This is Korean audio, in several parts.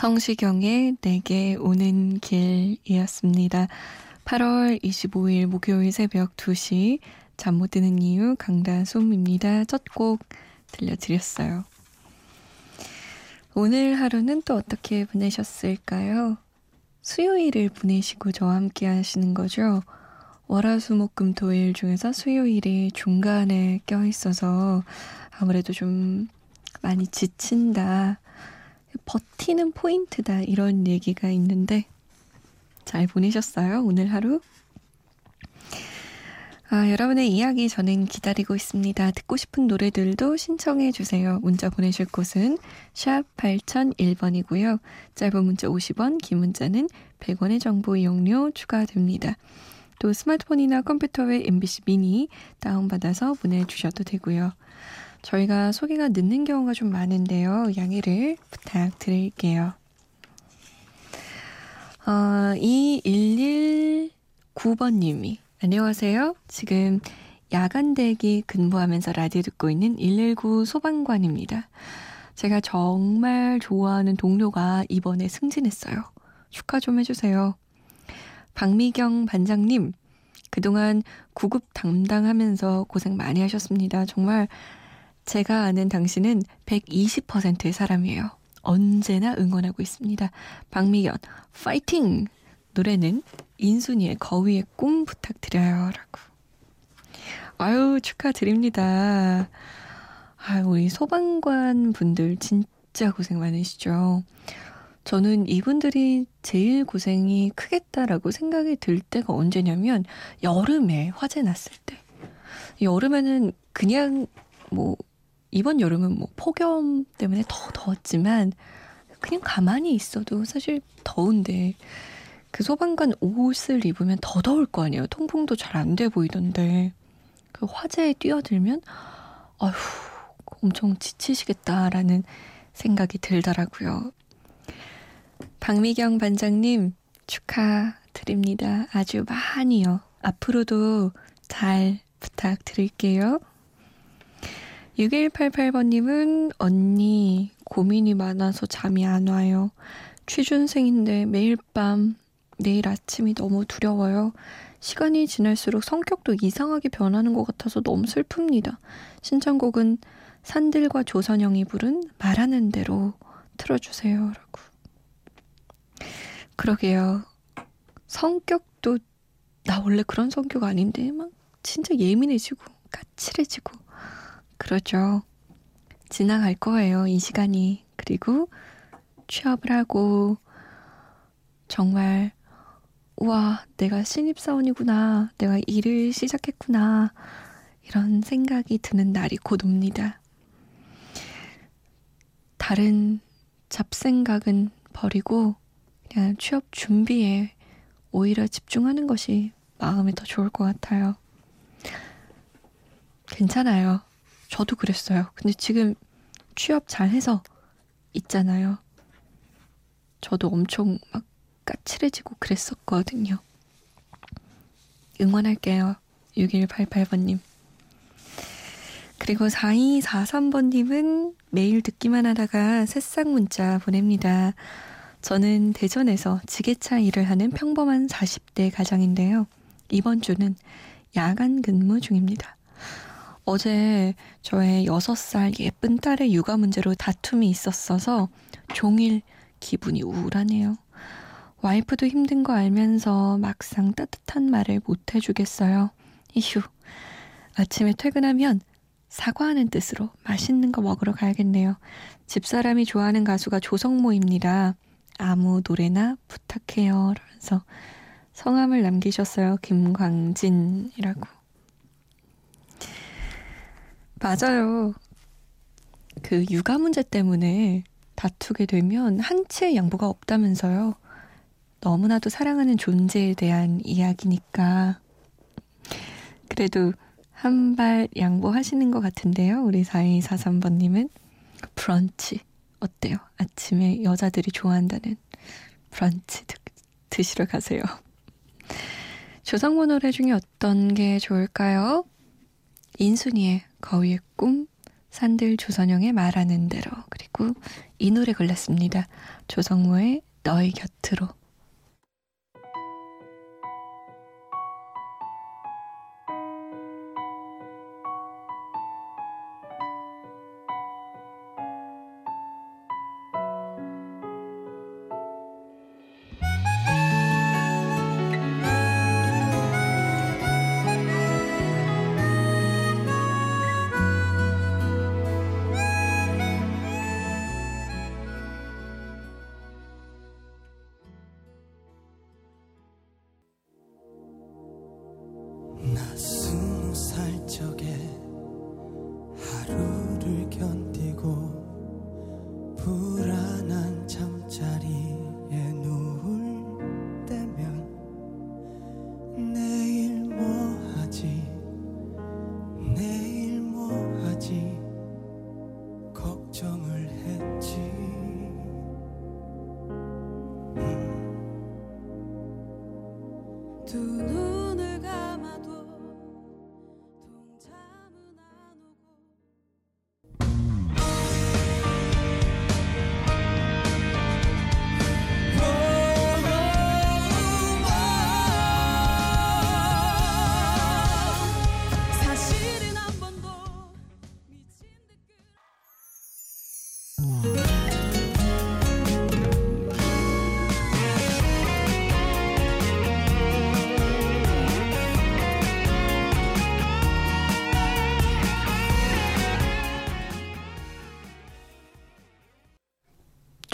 성시경의 내게 오는 길이었습니다. 8월 25일 목요일 새벽 2시 잠 못 드는 이유 강다솜입니다. 첫 곡 들려드렸어요. 오늘 하루는 또 어떻게 보내셨을까요? 수요일을 보내시고 저와 함께 하시는 거죠. 월화수목금 토일 중에서 수요일이 중간에 껴있어서 아무래도 좀 많이 지친다. 버티는 포인트다 이런 얘기가 있는데 잘 보내셨어요? 오늘 하루? 아, 여러분의 이야기 저는 기다리고 있습니다. 듣고 싶은 노래들도 신청해 주세요. 문자 보내실 곳은 샵 8001번이고요. 짧은 문자 50원, 긴 문자는 100원의 정보 이용료 추가됩니다. 또 스마트폰이나 컴퓨터에 MBC 미니 다운받아서 보내주셔도 되고요. 저희가 소개가 늦는 경우가 좀 많은데요. 양해를 부탁드릴게요. 어, 2119번님이 안녕하세요. 지금 야간 대기 근무하면서 라디오 듣고 있는 119 소방관입니다. 제가 정말 좋아하는 동료가 이번에 승진했어요. 축하 좀 해주세요. 박미경 반장님, 그동안 구급 담당하면서 고생 많이 하셨습니다. 정말 제가 아는 당신은 120%의 사람이에요. 언제나 응원하고 있습니다. 박미연, 파이팅! 노래는 인순이의 거위의 꿈 부탁드려요. 라고. 아유, 축하드립니다. 아유, 우리 소방관 분들 진짜 고생 많으시죠. 저는 이분들이 제일 고생이 크겠다라고 생각이 들 때가 언제냐면 여름에 화재 났을 때. 여름에는 그냥 뭐 이번 여름은 뭐 폭염 때문에 더 더웠지만 그냥 가만히 있어도 사실 더운데 그 소방관 옷을 입으면 더 더울 거 아니에요. 통풍도 잘 안 돼 보이던데 그 화재에 뛰어들면 아휴 엄청 지치시겠다라는 생각이 들더라고요. 박미경 반장님 축하드립니다. 아주 많이요. 앞으로도 잘 부탁드릴게요. 6188번님은 언니 고민이 많아서 잠이 안 와요. 취준생인데 매일 밤, 내일 아침이 너무 두려워요. 시간이 지날수록 성격도 이상하게 변하는 것 같아서 너무 슬픕니다. 신청곡은 산들과 조선영이 부른 말하는 대로 틀어주세요. 라고. 그러게요. 성격도 나 원래 그런 성격 아닌데 막 진짜 예민해지고 까칠해지고 그러죠. 지나갈 거예요, 이 시간이. 그리고 취업을 하고 정말 우와, 내가 신입사원이구나. 내가 일을 시작했구나. 이런 생각이 드는 날이 곧 옵니다. 다른 잡생각은 버리고 그냥 취업 준비에 오히려 집중하는 것이 마음에 더 좋을 것 같아요. 괜찮아요. 저도 그랬어요. 근데 지금 취업 잘 해서 있잖아요. 저도 엄청 막 까칠해지고 그랬었거든요. 응원할게요. 6188번님. 그리고 4243번님은 매일 듣기만 하다가 새싹 문자 보냅니다. 저는 대전에서 지게차 일을 하는 평범한 40대 가장인데요. 이번 주는 야간 근무 중입니다. 어제 저의 6살 예쁜 딸의 육아 문제로 다툼이 있었어서 종일 기분이 우울하네요. 와이프도 힘든 거 알면서 막상 따뜻한 말을 못 해주겠어요. 이휴. 아침에 퇴근하면 사과하는 뜻으로 맛있는 거 먹으러 가야겠네요. 집사람이 좋아하는 가수가 조성모입니다. 아무 노래나 부탁해요. 라면서 성함을 남기셨어요. 김광진이라고. 맞아요. 그 육아 문제 때문에 다투게 되면 한 채의 양보가 없다면서요. 너무나도 사랑하는 존재에 대한 이야기니까. 그래도 한 발 양보하시는 것 같은데요. 우리 4243번님은. 브런치. 어때요? 아침에 여자들이 좋아한다는 브런치 드, 드시러 가세요. 조성모 노래 중에 어떤 게 좋을까요? 인순이의 거위의 꿈, 산들 조선영의 말하는 대로, 그리고 이 노래 골랐습니다. 조성모의 너의 곁으로.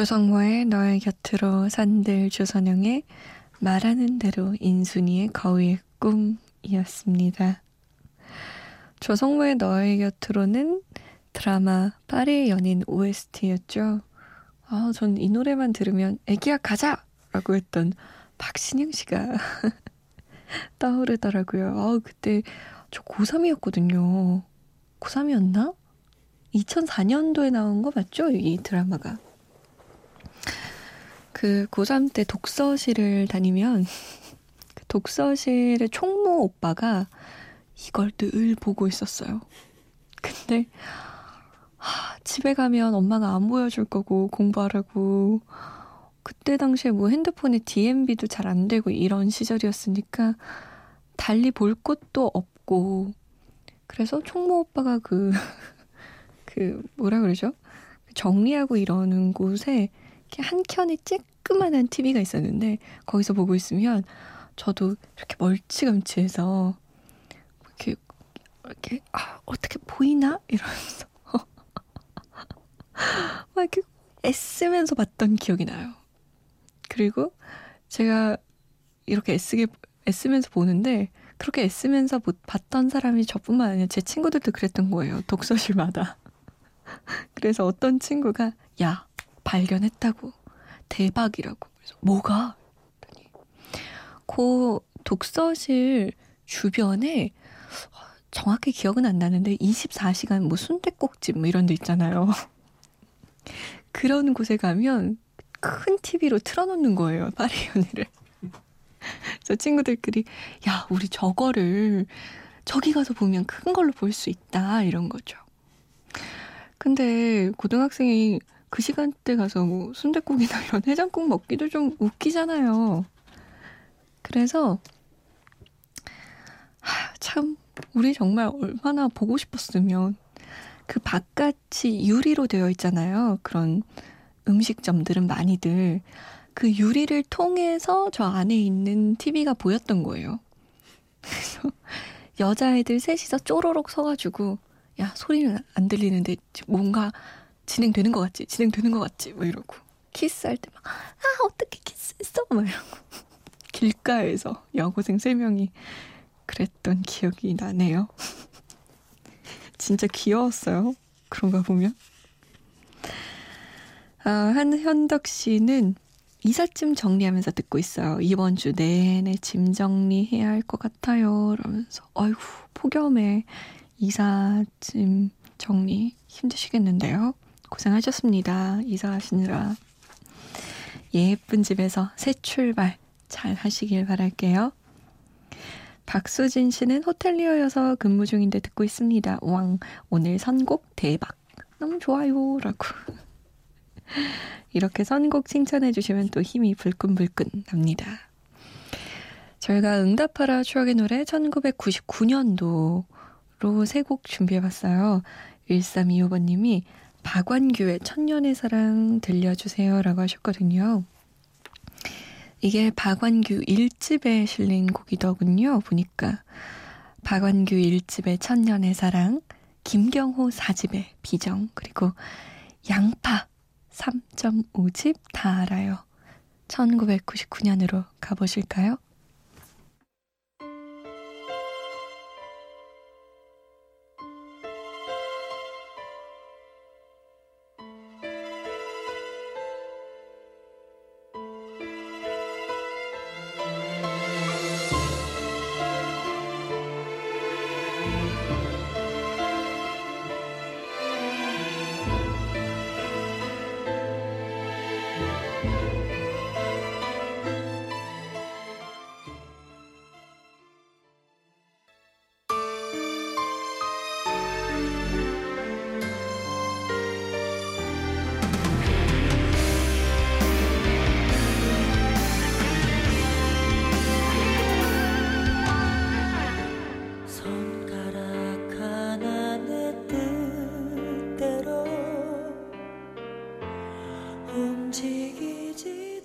조성모의 너의 곁으로 산들 조선영의 말하는 대로 인순이의 거위의 꿈이었습니다. 조성모의 너의 곁으로는 드라마 파리의 연인 OST였죠. 아, 전 이 노래만 들으면 애기야 가자! 라고 했던 박신영 씨가 떠오르더라고요. 아, 그때 저 고3이었거든요. 고3이었나? 2004년도에 나온 거 맞죠? 이 드라마가. 그 고3 때 독서실을 다니면 그 독서실의 총무 오빠가 이걸 늘 보고 있었어요. 근데 하, 집에 가면 엄마가 안 보여줄 거고 공부하라고 그때 당시에 뭐 핸드폰에 DMB도 잘 안 되고 이런 시절이었으니까 달리 볼 곳도 없고 그래서 총무 오빠가 그, 그 뭐라 그러죠? 정리하고 이러는 곳에 이렇게 한 켠에 쬐끄만한 TV가 있었는데 거기서 보고 있으면 저도 이렇게 멀찌감치해서 이렇게 이렇게 아 어떻게 보이나 이러면서 막 이렇게 애쓰면서 봤던 기억이 나요. 그리고 제가 이렇게 애쓰게 애쓰면서 보는데 그렇게 애쓰면서 봤던 사람이 저뿐만 아니라 제 친구들도 그랬던 거예요. 독서실마다. 그래서 어떤 친구가 야 발견했다고. 대박이라고. 그래서 뭐가? 그 독서실 주변에 정확히 기억은 안 나는데 24시간 뭐 순대국집 뭐 이런 데 있잖아요. 그런 곳에 가면 큰 TV로 틀어놓는 거예요. 파리 연애를. 저 친구들끼리 야 우리 저거를 저기 가서 보면 큰 걸로 볼 수 있다 이런 거죠. 근데 고등학생이 그 시간대 가서 뭐 순댓국이나 이런 해장국 먹기도 좀 웃기잖아요. 그래서 하, 참 우리 정말 얼마나 보고 싶었으면 그 바깥이 유리로 되어 있잖아요. 그런 음식점들은 많이들 그 유리를 통해서 저 안에 있는 TV가 보였던 거예요. 그래서 여자애들 셋이서 쪼로록 서가지고 야 소리는 안 들리는데 뭔가 진행되는 것 같지? 진행되는 것 같지? 뭐 이러고. 키스할 때 막, 아, 어떻게 키스했어? 막 이러고. 길가에서 여고생 3명이 그랬던 기억이 나네요. 진짜 귀여웠어요. 그런가 보면. 아, 한현덕 씨는 이삿짐 정리하면서 듣고 있어요. 이번 주 내내 짐 정리해야 할 것 같아요. 그러면서 아이고 폭염에 이삿짐 정리 힘드시겠는데요. 고생하셨습니다. 이사하시느라. 예쁜 집에서 새 출발 잘 하시길 바랄게요. 박수진 씨는 호텔리어여서 근무 중인데 듣고 있습니다. 왕, 오늘 선곡 대박. 너무 좋아요. 라고. 이렇게 선곡 칭찬해 주시면 또 힘이 불끈불끈 납니다. 저희가 응답하라 추억의 노래 1999년도로 세 곡 준비해 봤어요. 1325번님이 박완규의 천년의 사랑 들려주세요 라고 하셨거든요. 이게 박완규 1집에 실린 곡이더군요. 보니까 박완규 1집의 천년의 사랑, 김경호 4집의 비정, 그리고 양파 3.5집 다 알아요. 1999년으로 가보실까요? 움직이지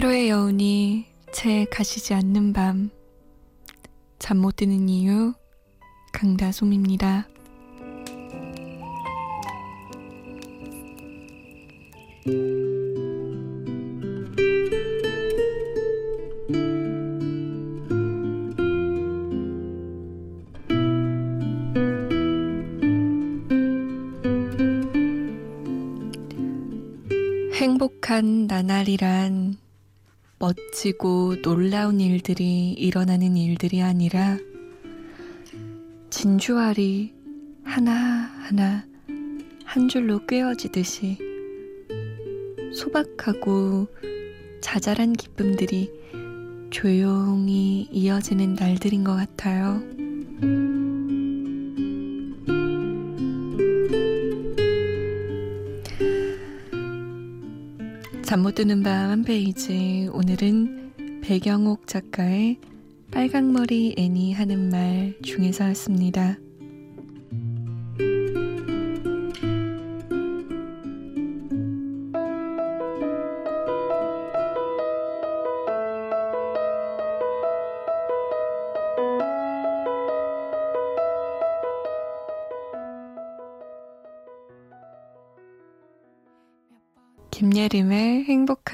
하루의 여운이 채 가시지 않는 밤. 잠 못 드는 이유, 강다솜입니다. 행복한 나날이란 멋지고 놀라운 일들이 일어나는 일들이 아니라 진주알이 하나하나 한 줄로 꿰어지듯이 소박하고 자잘한 기쁨들이 조용히 이어지는 날들인 것 같아요. 잠 못 드는 밤 한 페이지. 오늘은 배경옥 작가의 빨강머리 애니 하는 말 중에서였습니다.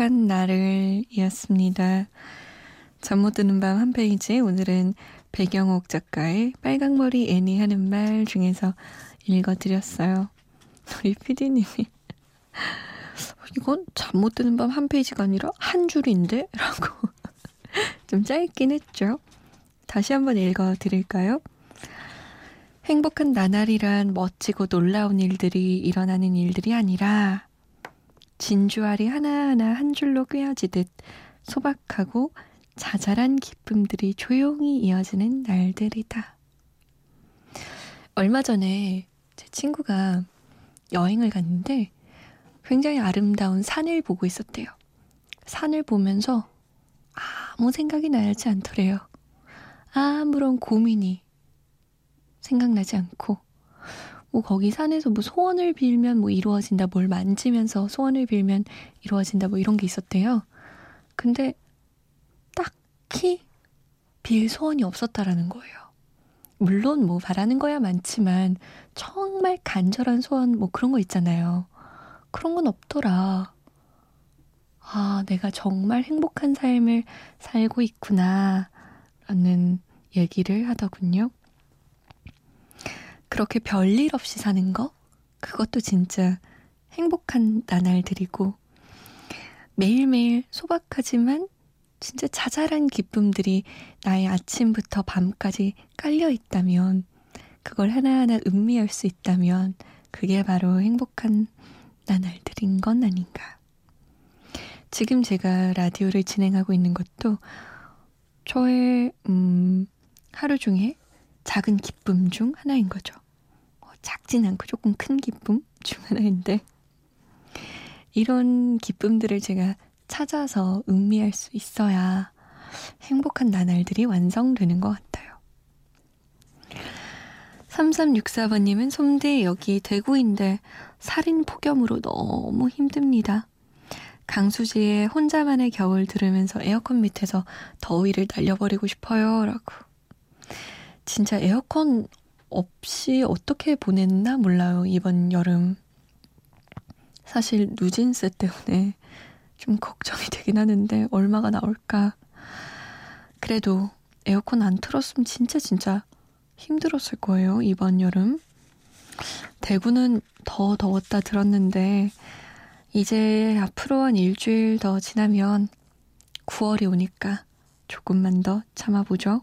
행복한 나날이었습니다. 잠 못 드는 밤 한 페이지 오늘은 백영옥 작가의 빨강머리 앤이 하는 말 중에서 읽어드렸어요. 우리 피디님이 이건 잠 못 드는 밤 한 페이지가 아니라 한 줄인데? 라고 좀 짧긴 했죠. 다시 한번 읽어드릴까요? 행복한 나날이란 멋지고 놀라운 일들이 일어나는 일들이 아니라 진주알이 하나하나 한 줄로 꿰어지듯 소박하고 자잘한 기쁨들이 조용히 이어지는 날들이다. 얼마 전에 제 친구가 여행을 갔는데 굉장히 아름다운 산을 보고 있었대요. 산을 보면서 아무 생각이 나지 않더래요. 아무런 고민이 생각나지 않고 뭐 거기 산에서 뭐 소원을 빌면 뭐 이루어진다 뭘 만지면서 소원을 빌면 이루어진다 뭐 이런 게 있었대요. 근데 딱히 빌 소원이 없었다라는 거예요. 물론 뭐 바라는 거야 많지만 정말 간절한 소원 뭐 그런 거 있잖아요. 그런 건 없더라. 아, 내가 정말 행복한 삶을 살고 있구나. 라는 얘기를 하더군요. 그렇게 별일 없이 사는 거? 그것도 진짜 행복한 나날들이고, 매일매일 소박하지만 진짜 자잘한 기쁨들이 나의 아침부터 밤까지 깔려 있다면, 그걸 하나하나 음미할 수 있다면, 그게 바로 행복한 나날들인 건 아닌가. 지금 제가 라디오를 진행하고 있는 것도 저의, 음, 하루 중에 작은 기쁨 중 하나인 거죠. 어, 작진 않고 조금 큰 기쁨 중 하나인데, 이런 기쁨들을 제가 찾아서 음미할 수 있어야 행복한 나날들이 완성되는 것 같아요. 3364번님은 솜대 여기 대구인데 살인 폭염으로 너무 힘듭니다. 강수지의 혼자만의 겨울 들으면서 에어컨 밑에서 더위를 날려버리고 싶어요. 라고. 진짜 에어컨 없이 어떻게 보냈나 몰라요. 이번 여름. 사실 누진세 때문에 좀 걱정이 되긴 하는데 얼마가 나올까. 그래도 에어컨 안 틀었으면 진짜 진짜 힘들었을 거예요. 이번 여름. 대구는 더 더웠다 들었는데 이제 앞으로 한 일주일 더 지나면 9월이 오니까 조금만 더 참아보죠.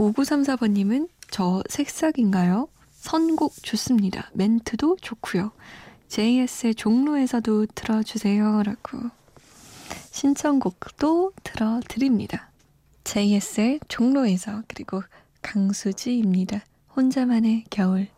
5934번님은 저 색삭인가요? 선곡 좋습니다. 멘트도 좋고요. JS의 종로에서도 들어주세요. 라고 신청곡도 들어드립니다. JS의 종로에서 그리고 강수지입니다. 혼자만의 겨울.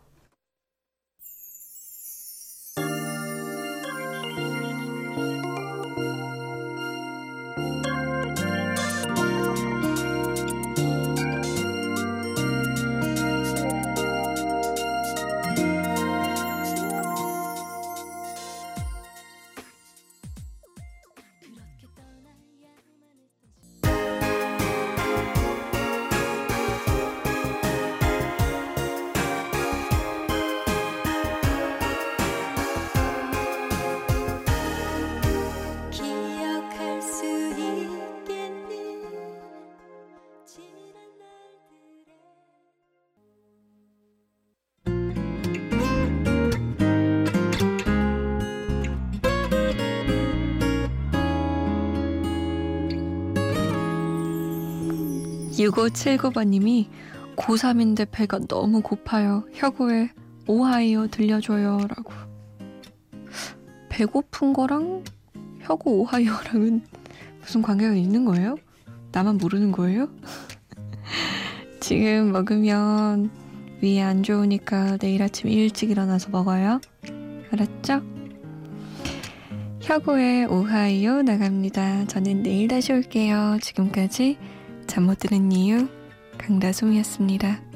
(6579번님이) 고3인데 배가 너무 고파요 혁오의 오하이오 들려줘요 라고 배고픈 거랑 혁오 오하이오랑은 무슨 관계가 있는 거예요? 나만 모르는 거예요? 지금 먹으면 위에 안 좋으니까 내일 아침 일찍 일어나서 먹어요. 알았죠? 혁오의 오하이오 나갑니다. 저는 내일 다시 올게요. 지금까지 잠 못 드는 이유 강다솜이었습니다.